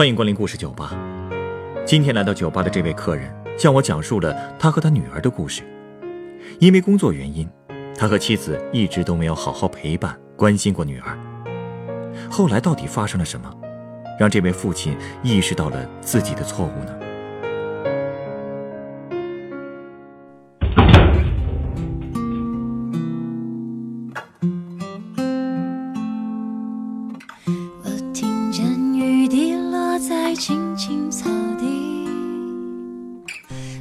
欢迎光临故事酒吧。今天来到酒吧的这位客人向我讲述了他和他女儿的故事。因为工作原因，他和妻子一直都没有好好陪伴、关心过女儿。后来到底发生了什么，让这位父亲意识到了自己的错误呢？青青草地，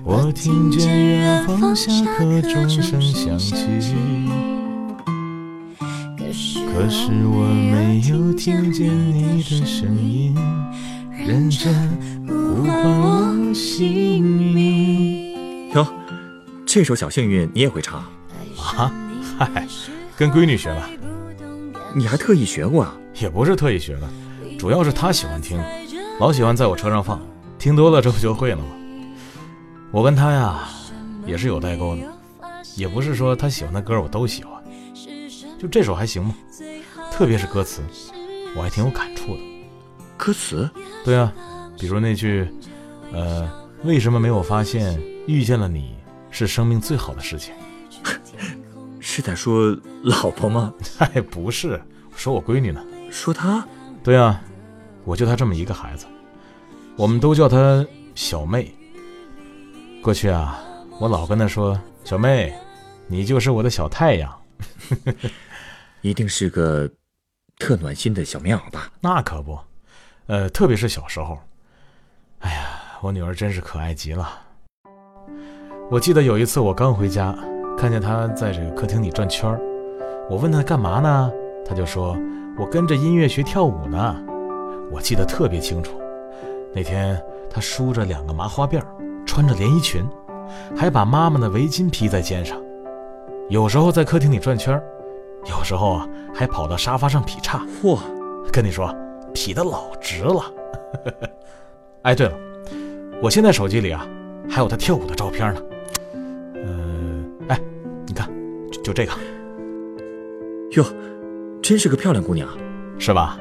我听见远方下课钟声响起，可是可是我没有听见你的声音，认真呼唤我姓名。哟，这首《小幸运》你也会唱？啊，嗨，跟闺女学的，你还特意学过啊？也不是特意学的，主要是她喜欢听，老喜欢在我车上放，听多了这不就会了吗？我跟他呀，也是有代沟的，也不是说他喜欢的歌我都喜欢，就这首还行吧，特别是歌词，我还挺有感触的。歌词？对啊，比如那句，呃，为什么没有发现遇见了你是生命最好的事情？是在说老婆吗？嗨，不是，说我闺女呢。说她？对啊，我就她这么一个孩子，我们都叫她小妹。过去啊，我老跟她说：“小妹，你就是我的小太阳。一定是个特暖心的小棉袄吧？”那可不，呃，特别是小时候，哎呀，我女儿真是可爱极了。我记得有一次我刚回家，看见她在这个客厅里转圈儿，我问她干嘛呢，她就说：“我跟着音乐学跳舞呢。”我记得特别清楚，那天她梳着两个麻花辫儿，穿着连衣裙，还把妈妈的围巾披在肩上，有时候在客厅里转圈儿，有时候啊还跑到沙发上劈叉。嚯，跟你说，劈得老直了。哎，对了，我现在手机里啊还有她跳舞的照片呢。嗯、哎，你看，就就这个，哟，真是个漂亮姑娘。是吧？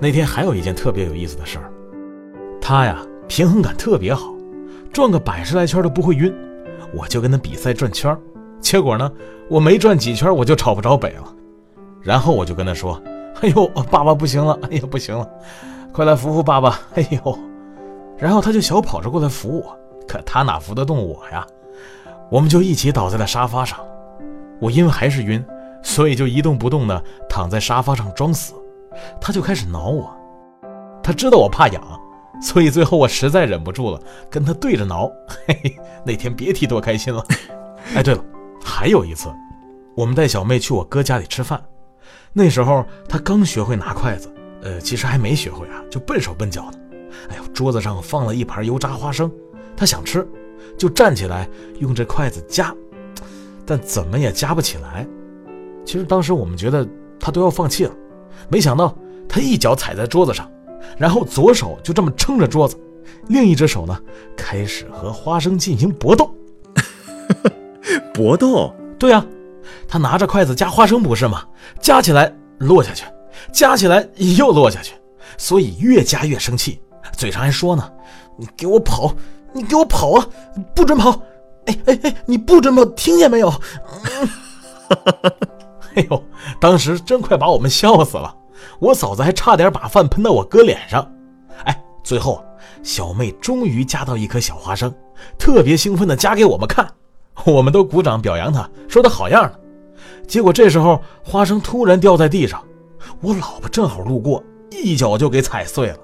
那天还有一件特别有意思的事儿，他呀平衡感特别好，转个百十来圈都不会晕。我就跟他比赛转圈，结果呢，我没转几圈我就找不着北了。然后我就跟他说：“哎呦，爸爸不行了，哎呀不行了，快来扶扶爸爸！”哎呦，然后他就小跑着过来扶我，可他哪扶得动我呀？我们就一起倒在了沙发上。我因为还是晕，所以就一动不动的躺在沙发上装死。他就开始挠我，他知道我怕痒，所以最后我实在忍不住了，跟他对着挠。嘿嘿，那天别提多开心了。哎，对了，还有一次，我们带小妹去我哥家里吃饭，那时候她刚学会拿筷子，呃，其实还没学会啊，就笨手笨脚的。哎呦，桌子上放了一盘油炸花生，她想吃，就站起来用这筷子夹，但怎么也夹不起来。其实当时我们觉得她都要放弃了。没想到他一脚踩在桌子上，然后左手就这么撑着桌子，另一只手呢开始和花生进行搏斗。搏斗？对啊，他拿着筷子夹花生不是吗？夹起来落下去，夹起来又落下去，所以越夹越生气，嘴上还说呢：“你给我跑，你给我跑啊，不准跑！哎哎哎，你不准跑，听见没有？” 哎呦，当时真快把我们笑死了！我嫂子还差点把饭喷到我哥脸上。哎，最后小妹终于夹到一颗小花生，特别兴奋地夹给我们看，我们都鼓掌表扬她，说她好样的。结果这时候花生突然掉在地上，我老婆正好路过，一脚就给踩碎了。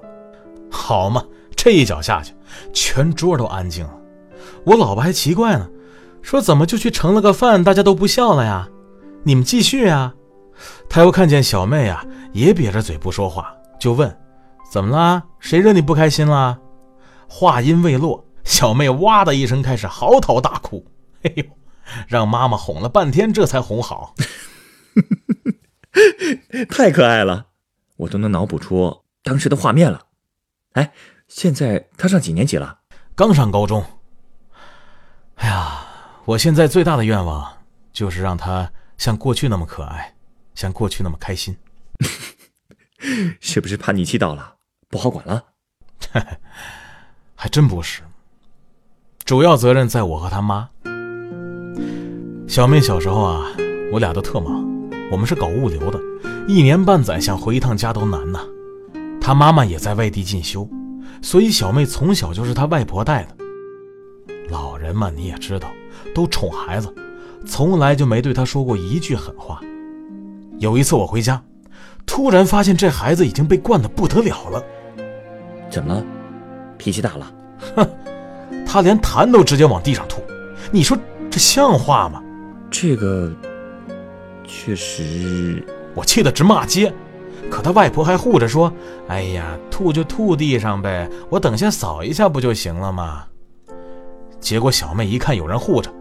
好嘛，这一脚下去，全桌都安静了。我老婆还奇怪呢，说怎么就去盛了个饭，大家都不笑了呀？你们继续啊！他又看见小妹啊，也瘪着嘴不说话，就问：“怎么啦？谁惹你不开心啦？”话音未落，小妹哇的一声开始嚎啕大哭。哎呦，让妈妈哄了半天，这才哄好。太可爱了，我都能脑补出当时的画面了。哎，现在他上几年级了？刚上高中。哎呀，我现在最大的愿望就是让他像过去那么可爱，像过去那么开心。是不是叛逆期到了，不好管了？还真不是。主要责任在我和他妈。小妹小时候啊，我俩都特忙，我们是搞物流的，一年半载想回一趟家都难呐。她妈妈也在外地进修，所以小妹从小就是她外婆带的。老人嘛，你也知道，都宠孩子，从来就没对他说过一句狠话。有一次我回家，突然发现这孩子已经被惯得不得了了。怎么了？脾气大了？哼，他连痰都直接往地上吐，你说这像话吗？这个确实，我气得直骂街。可他外婆还护着说：“哎呀，吐就吐地上呗，我等下扫一下不就行了吗？”结果小妹一看有人护着，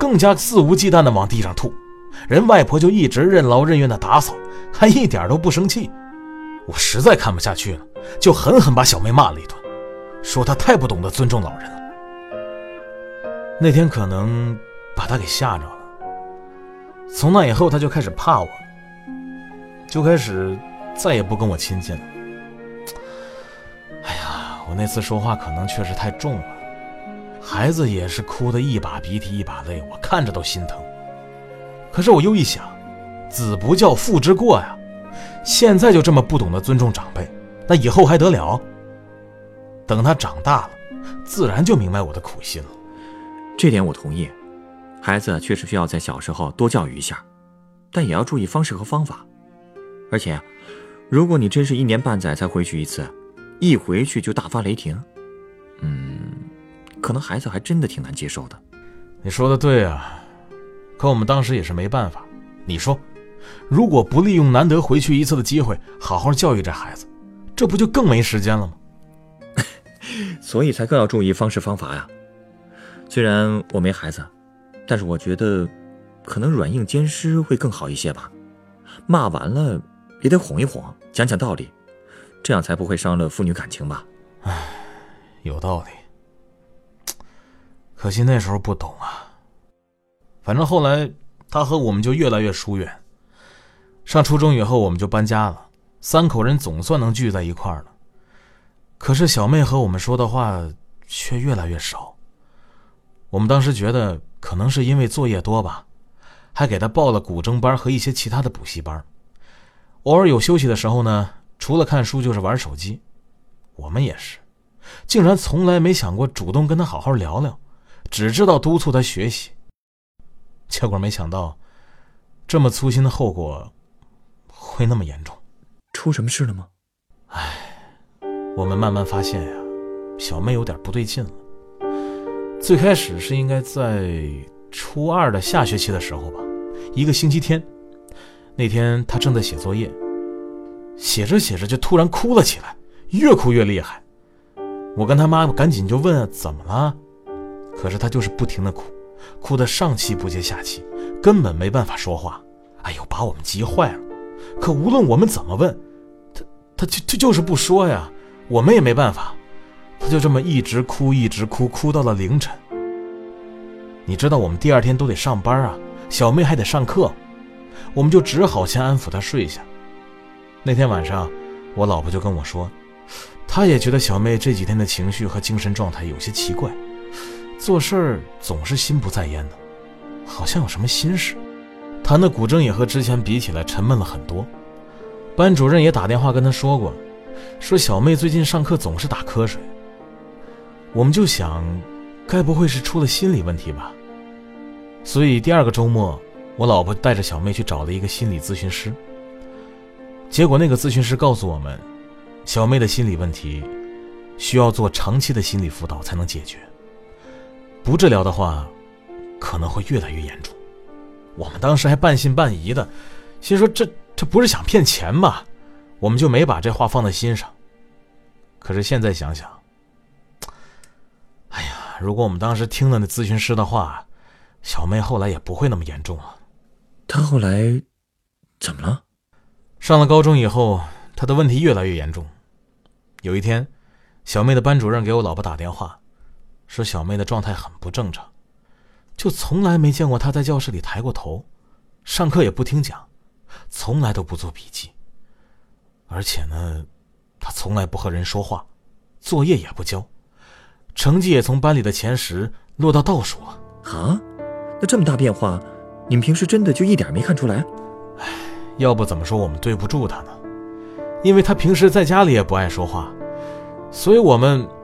更加肆无忌惮地往地上吐，人外婆就一直任劳任怨地打扫，还一点都不生气。我实在看不下去了，就狠狠把小妹骂了一顿，说她太不懂得尊重老人了。那天可能把她给吓着了，从那以后她就开始怕我，就开始再也不跟我亲近了。哎呀，我那次说话可能确实太重了，孩子也是哭得一把鼻涕一把泪，我看着都心疼。可是我又一想，子不教父之过呀。现在就这么不懂得尊重长辈，那以后还得了？等他长大了，自然就明白我的苦心了。这点我同意，孩子确实需要在小时候多教育一下，但也要注意方式和方法。而且，如果你真是一年半载才回去一次，一回去就大发雷霆，嗯，可能孩子还真的挺难接受的。你说的对啊，可我们当时也是没办法。你说？如果不利用难得回去一次的机会，好好教育这孩子，这不就更没时间了吗？所以才更要注意方式方法呀。虽然我没孩子，但是我觉得，可能软硬兼施会更好一些吧。骂完了也得哄一哄，讲讲道理，这样才不会伤了父女感情吧。唉，有道理。可惜那时候不懂啊。反正后来他和我们就越来越疏远。上初中以后，我们就搬家了，三口人总算能聚在一块儿了。可是小妹和我们说的话却越来越少。我们当时觉得可能是因为作业多吧，还给她报了古筝班和一些其他的补习班。偶尔有休息的时候呢，除了看书就是玩手机。我们也是，竟然从来没想过主动跟她好好聊聊，只知道督促她学习。结果没想到，这么粗心的后果。会那么严重？出什么事了吗？唉，我们慢慢发现呀，小妹有点不对劲了。最开始是应该在初二的下学期的时候吧，一个星期天，那天她正在写作业，写着写着就突然哭了起来，越哭越厉害。我跟她妈赶紧就问怎么了，可是她就是不停的哭，哭得上气不接下气，根本没办法说话。哎呦，把我们急坏了。可无论我们怎么问，他他就就就是不说呀，我们也没办法，他就这么一直哭一直哭，哭到了凌晨。你知道我们第二天都得上班啊，小妹还得上课，我们就只好先安抚她睡下。那天晚上，我老婆就跟我说，她也觉得小妹这几天的情绪和精神状态有些奇怪，做事儿总是心不在焉的，好像有什么心事。弹的古筝也和之前比起来沉闷了很多，班主任也打电话跟他说过，说小妹最近上课总是打瞌睡。我们就想，该不会是出了心理问题吧？所以第二个周末，我老婆带着小妹去找了一个心理咨询师。结果那个咨询师告诉我们，小妹的心理问题需要做长期的心理辅导才能解决，不治疗的话，可能会越来越严重。我们当时还半信半疑的，心说这这不是想骗钱吗？我们就没把这话放在心上。可是现在想想，哎呀，如果我们当时听了那咨询师的话，小妹后来也不会那么严重了。她后来怎么了？上了高中以后，她的问题越来越严重。有一天，小妹的班主任给我老婆打电话，说小妹的状态很不正常。就从来没见过她在教室里抬过头，上课也不听讲，从来都不做笔记。而且呢，她从来不和人说话，作业也不交，成绩也从班里的前十落到倒数了。啊，那这么大变化，你们平时真的就一点没看出来？要不怎么说我们对不住她呢？因为她平时在家里也不爱说话，所以我们，唉，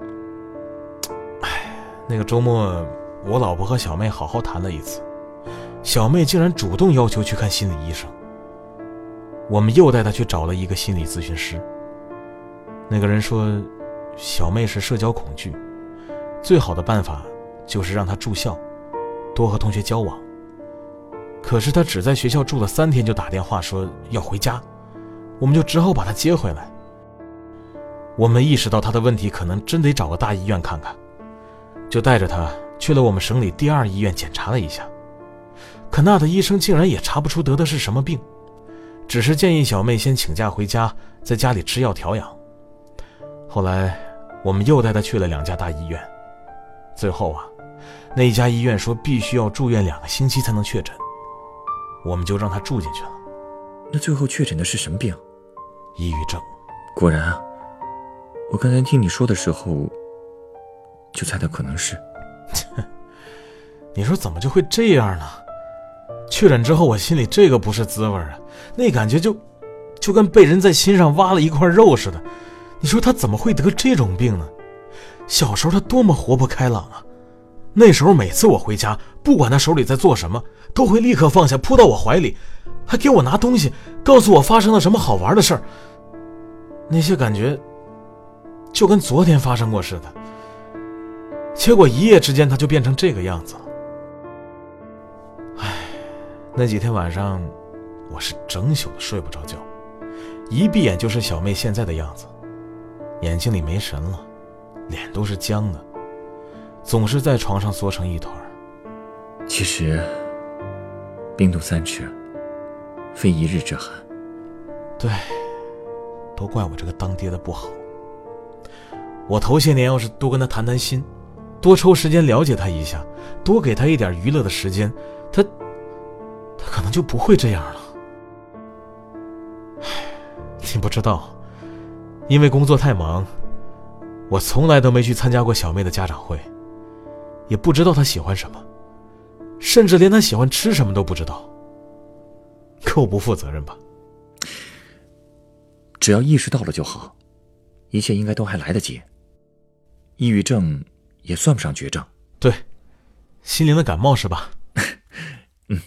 那个周末我老婆和小妹好好谈了一次，小妹竟然主动要求去看心理医生。我们又带她去找了一个心理咨询师。那个人说，小妹是社交恐惧，最好的办法就是让她住校，多和同学交往。可是她只在学校住了三天，就打电话说要回家，我们就只好把她接回来。我们意识到她的问题可能真得找个大医院看看，就带着她去了我们省里第二医院检查了一下。可那的医生竟然也查不出得的是什么病，只是建议小妹先请假回家，在家里吃药调养。后来，我们又带她去了两家大医院，最后啊，那一家医院说必须要住院两个星期才能确诊。我们就让他住进去了。那最后确诊的是什么病？抑郁症。果然啊，我刚才听你说的时候，就猜到可能是。你说怎么就会这样呢？确诊之后，我心里这个不是滋味啊，那感觉就，就跟被人在心上挖了一块肉似的。你说他怎么会得这种病呢？小时候他多么活泼开朗啊！那时候每次我回家，不管他手里在做什么。都会立刻放下，扑到我怀里，还给我拿东西，告诉我发生了什么好玩的事儿。那些感觉就跟昨天发生过似的。结果一夜之间，他就变成这个样子了。唉，那几天晚上，我是整宿的睡不着觉，一闭眼就是小妹现在的样子，眼睛里没神了，脸都是僵的，总是在床上缩成一团。其实。冰冻三尺，非一日之寒。对，都怪我这个当爹的不好。我头些年要是多跟他谈谈心，多抽时间了解他一下，多给他一点娱乐的时间，他，他可能就不会这样了。唉，你不知道，因为工作太忙，我从来都没去参加过小妹的家长会，也不知道她喜欢什么。甚至连她喜欢吃什么都不知道，够不负责任吧？只要意识到了就好，一切应该都还来得及。抑郁症也算不上绝症，对，心灵的感冒是吧？嗯，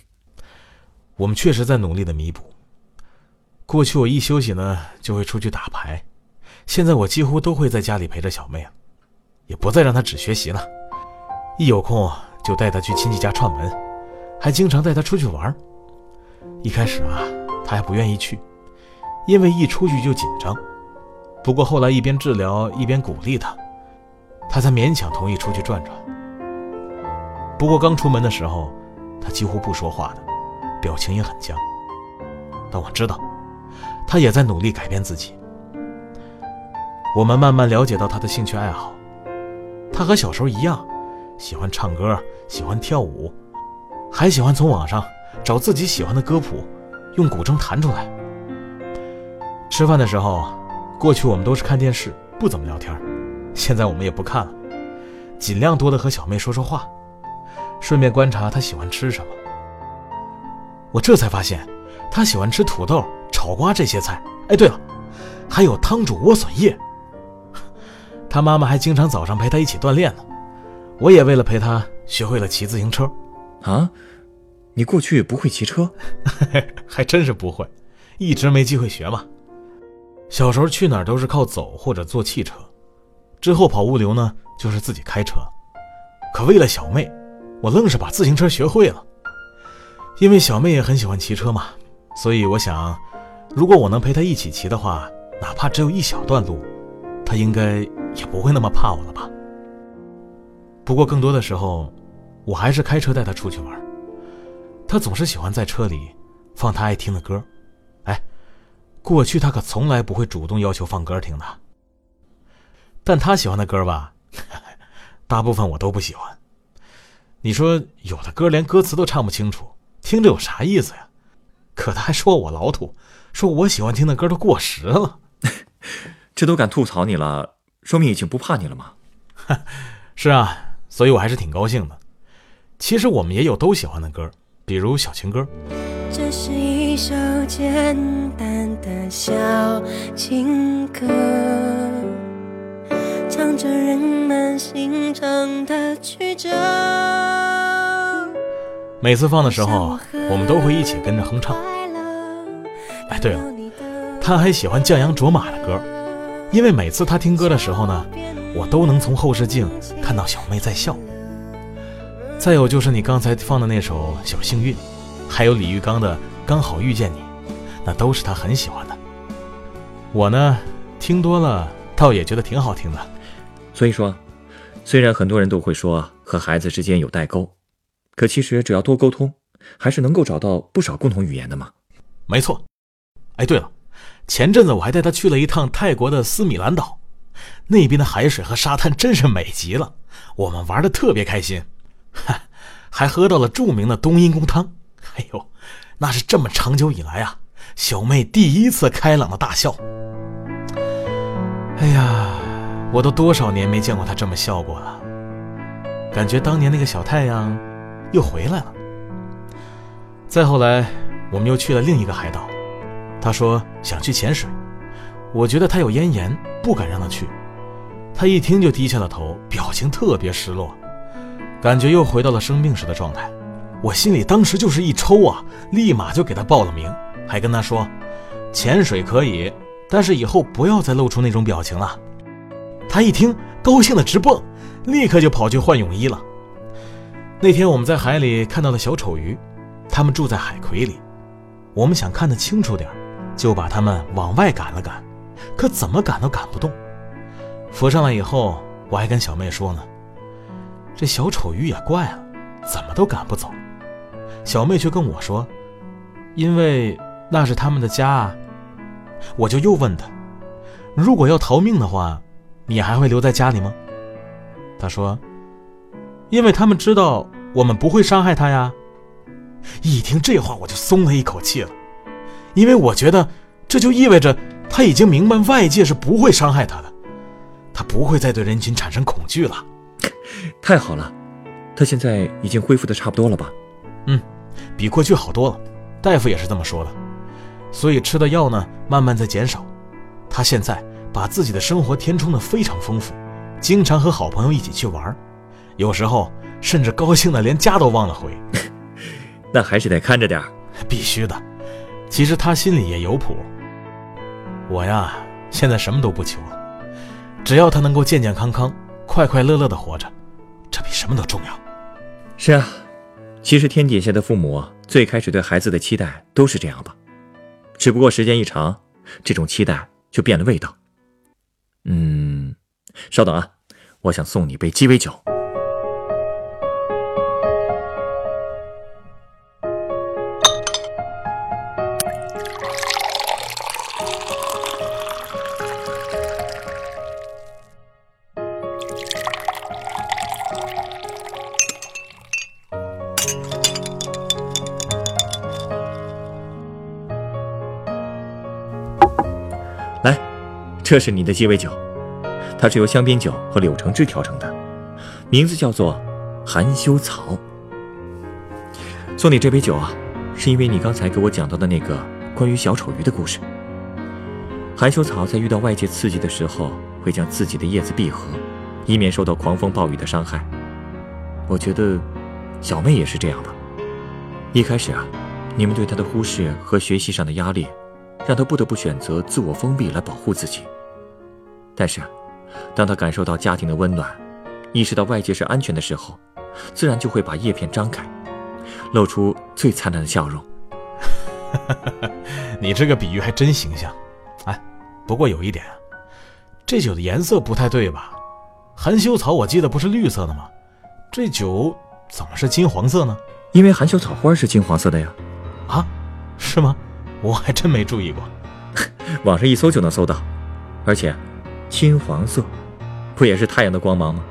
我们确实在努力的弥补。过去我一休息呢，就会出去打牌，现在我几乎都会在家里陪着小妹了，也不再让她只学习了，一有空。就带她去亲戚家串门，还经常带她出去玩。一开始啊，她还不愿意去，因为一出去就紧张。不过后来一边治疗一边鼓励他，他才勉强同意出去转转。不过刚出门的时候，他几乎不说话的，表情也很僵。但我知道，他也在努力改变自己。我们慢慢了解到他的兴趣爱好，他和小时候一样。喜欢唱歌，喜欢跳舞，还喜欢从网上找自己喜欢的歌谱，用古筝弹出来。吃饭的时候，过去我们都是看电视，不怎么聊天，现在我们也不看了，尽量多的和小妹说说话，顺便观察她喜欢吃什么。我这才发现，她喜欢吃土豆、炒瓜这些菜。哎，对了，还有汤煮莴笋叶。她妈妈还经常早上陪她一起锻炼呢。我也为了陪她学会了骑自行车，啊，你过去不会骑车？还真是不会，一直没机会学嘛。小时候去哪儿都是靠走或者坐汽车，之后跑物流呢就是自己开车。可为了小妹，我愣是把自行车学会了。因为小妹也很喜欢骑车嘛，所以我想，如果我能陪她一起骑的话，哪怕只有一小段路，她应该也不会那么怕我了吧。不过更多的时候，我还是开车带她出去玩。她总是喜欢在车里放她爱听的歌。哎，过去她可从来不会主动要求放歌听的。但他喜欢的歌吧，大部分我都不喜欢。你说有的歌连歌词都唱不清楚，听着有啥意思呀？可他还说我老土，说我喜欢听的歌都过时了。这都敢吐槽你了，说明已经不怕你了吗？是啊，所以我还是挺高兴的。其实我们也有都喜欢的歌，比如小情歌。这是一首简单的小情歌，唱着人们心中的曲折。每次放的时候，我们都会一起跟着哼唱。哎，对了，他还喜欢降央卓玛的歌，因为每次他听歌的时候呢，我都能从后视镜看到小妹在笑。再有就是你刚才放的那首《小幸运》，还有李玉刚的《刚好遇见你》，那都是他很喜欢的。我呢，听多了倒也觉得挺好听的。所以说，虽然很多人都会说和孩子之间有代沟。可其实只要多沟通，还是能够找到不少共同语言的嘛。没错。哎，对了，前阵子我还带他去了一趟泰国的斯米兰岛，那边的海水和沙滩真是美极了，我们玩的特别开心，哈，还喝到了著名的冬阴功汤。哎呦，那是这么长久以来啊，小妹第一次开朗的大笑。哎呀，我都多少年没见过他这么笑过了，感觉当年那个小太阳。又回来了。再后来，我们又去了另一个海岛。他说想去潜水，我觉得他有咽炎，不敢让他去。他一听就低下了头，表情特别失落，感觉又回到了生病时的状态。我心里当时就是一抽啊，立马就给他报了名，还跟他说，潜水可以，但是以后不要再露出那种表情了。他一听，高兴的直蹦，立刻就跑去换泳衣了。那天我们在海里看到了小丑鱼，它们住在海葵里。我们想看得清楚点就把它们往外赶了赶，可怎么赶都赶不动。浮上来以后，我还跟小妹说呢：“这小丑鱼也怪了，怎么都赶不走。”小妹却跟我说：“因为那是他们的家。”我就又问他：“如果要逃命的话，你还会留在家里吗？”他说。因为他们知道我们不会伤害他呀。一听这话，我就松了一口气了，因为我觉得这就意味着他已经明白外界是不会伤害他的，他不会再对人群产生恐惧了。太好了，他现在已经恢复的差不多了吧？嗯，比过去好多了，大夫也是这么说的。所以吃的药呢，慢慢在减少。他现在把自己的生活填充的非常丰富，经常和好朋友一起去玩。有时候甚至高兴的连家都忘了回，那还是得看着点必须的，其实他心里也有谱。我呀，现在什么都不求了，只要他能够健健康康、快快乐乐的活着，这比什么都重要。是啊，其实天底下的父母最开始对孩子的期待都是这样吧，只不过时间一长，这种期待就变了味道。嗯，稍等啊，我想送你杯鸡尾酒。这是你的鸡尾酒，它是由香槟酒和柳橙汁调成的，名字叫做含羞草。送你这杯酒啊，是因为你刚才给我讲到的那个关于小丑鱼的故事。含羞草在遇到外界刺激的时候，会将自己的叶子闭合，以免受到狂风暴雨的伤害。我觉得小妹也是这样的。一开始啊，你们对她的忽视和学习上的压力，让她不得不选择自我封闭来保护自己。但是，当他感受到家庭的温暖，意识到外界是安全的时候，自然就会把叶片张开，露出最灿烂的笑容。你这个比喻还真形象。哎，不过有一点，这酒的颜色不太对吧？含羞草我记得不是绿色的吗？这酒怎么是金黄色呢？因为含羞草花是金黄色的呀。啊，是吗？我还真没注意过。网上一搜就能搜到，而且。金黄色，不也是太阳的光芒吗？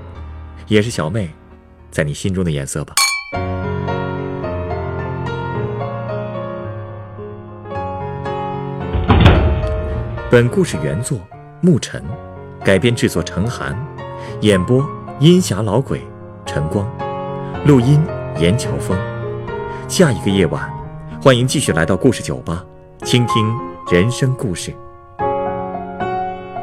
也是小妹，在你心中的颜色吧。本故事原作：沐尘，改编制作陈寒，演播阴霞老鬼陈光，录音严乔峰。下一个夜晚，欢迎继续来到故事酒吧，倾听人生故事。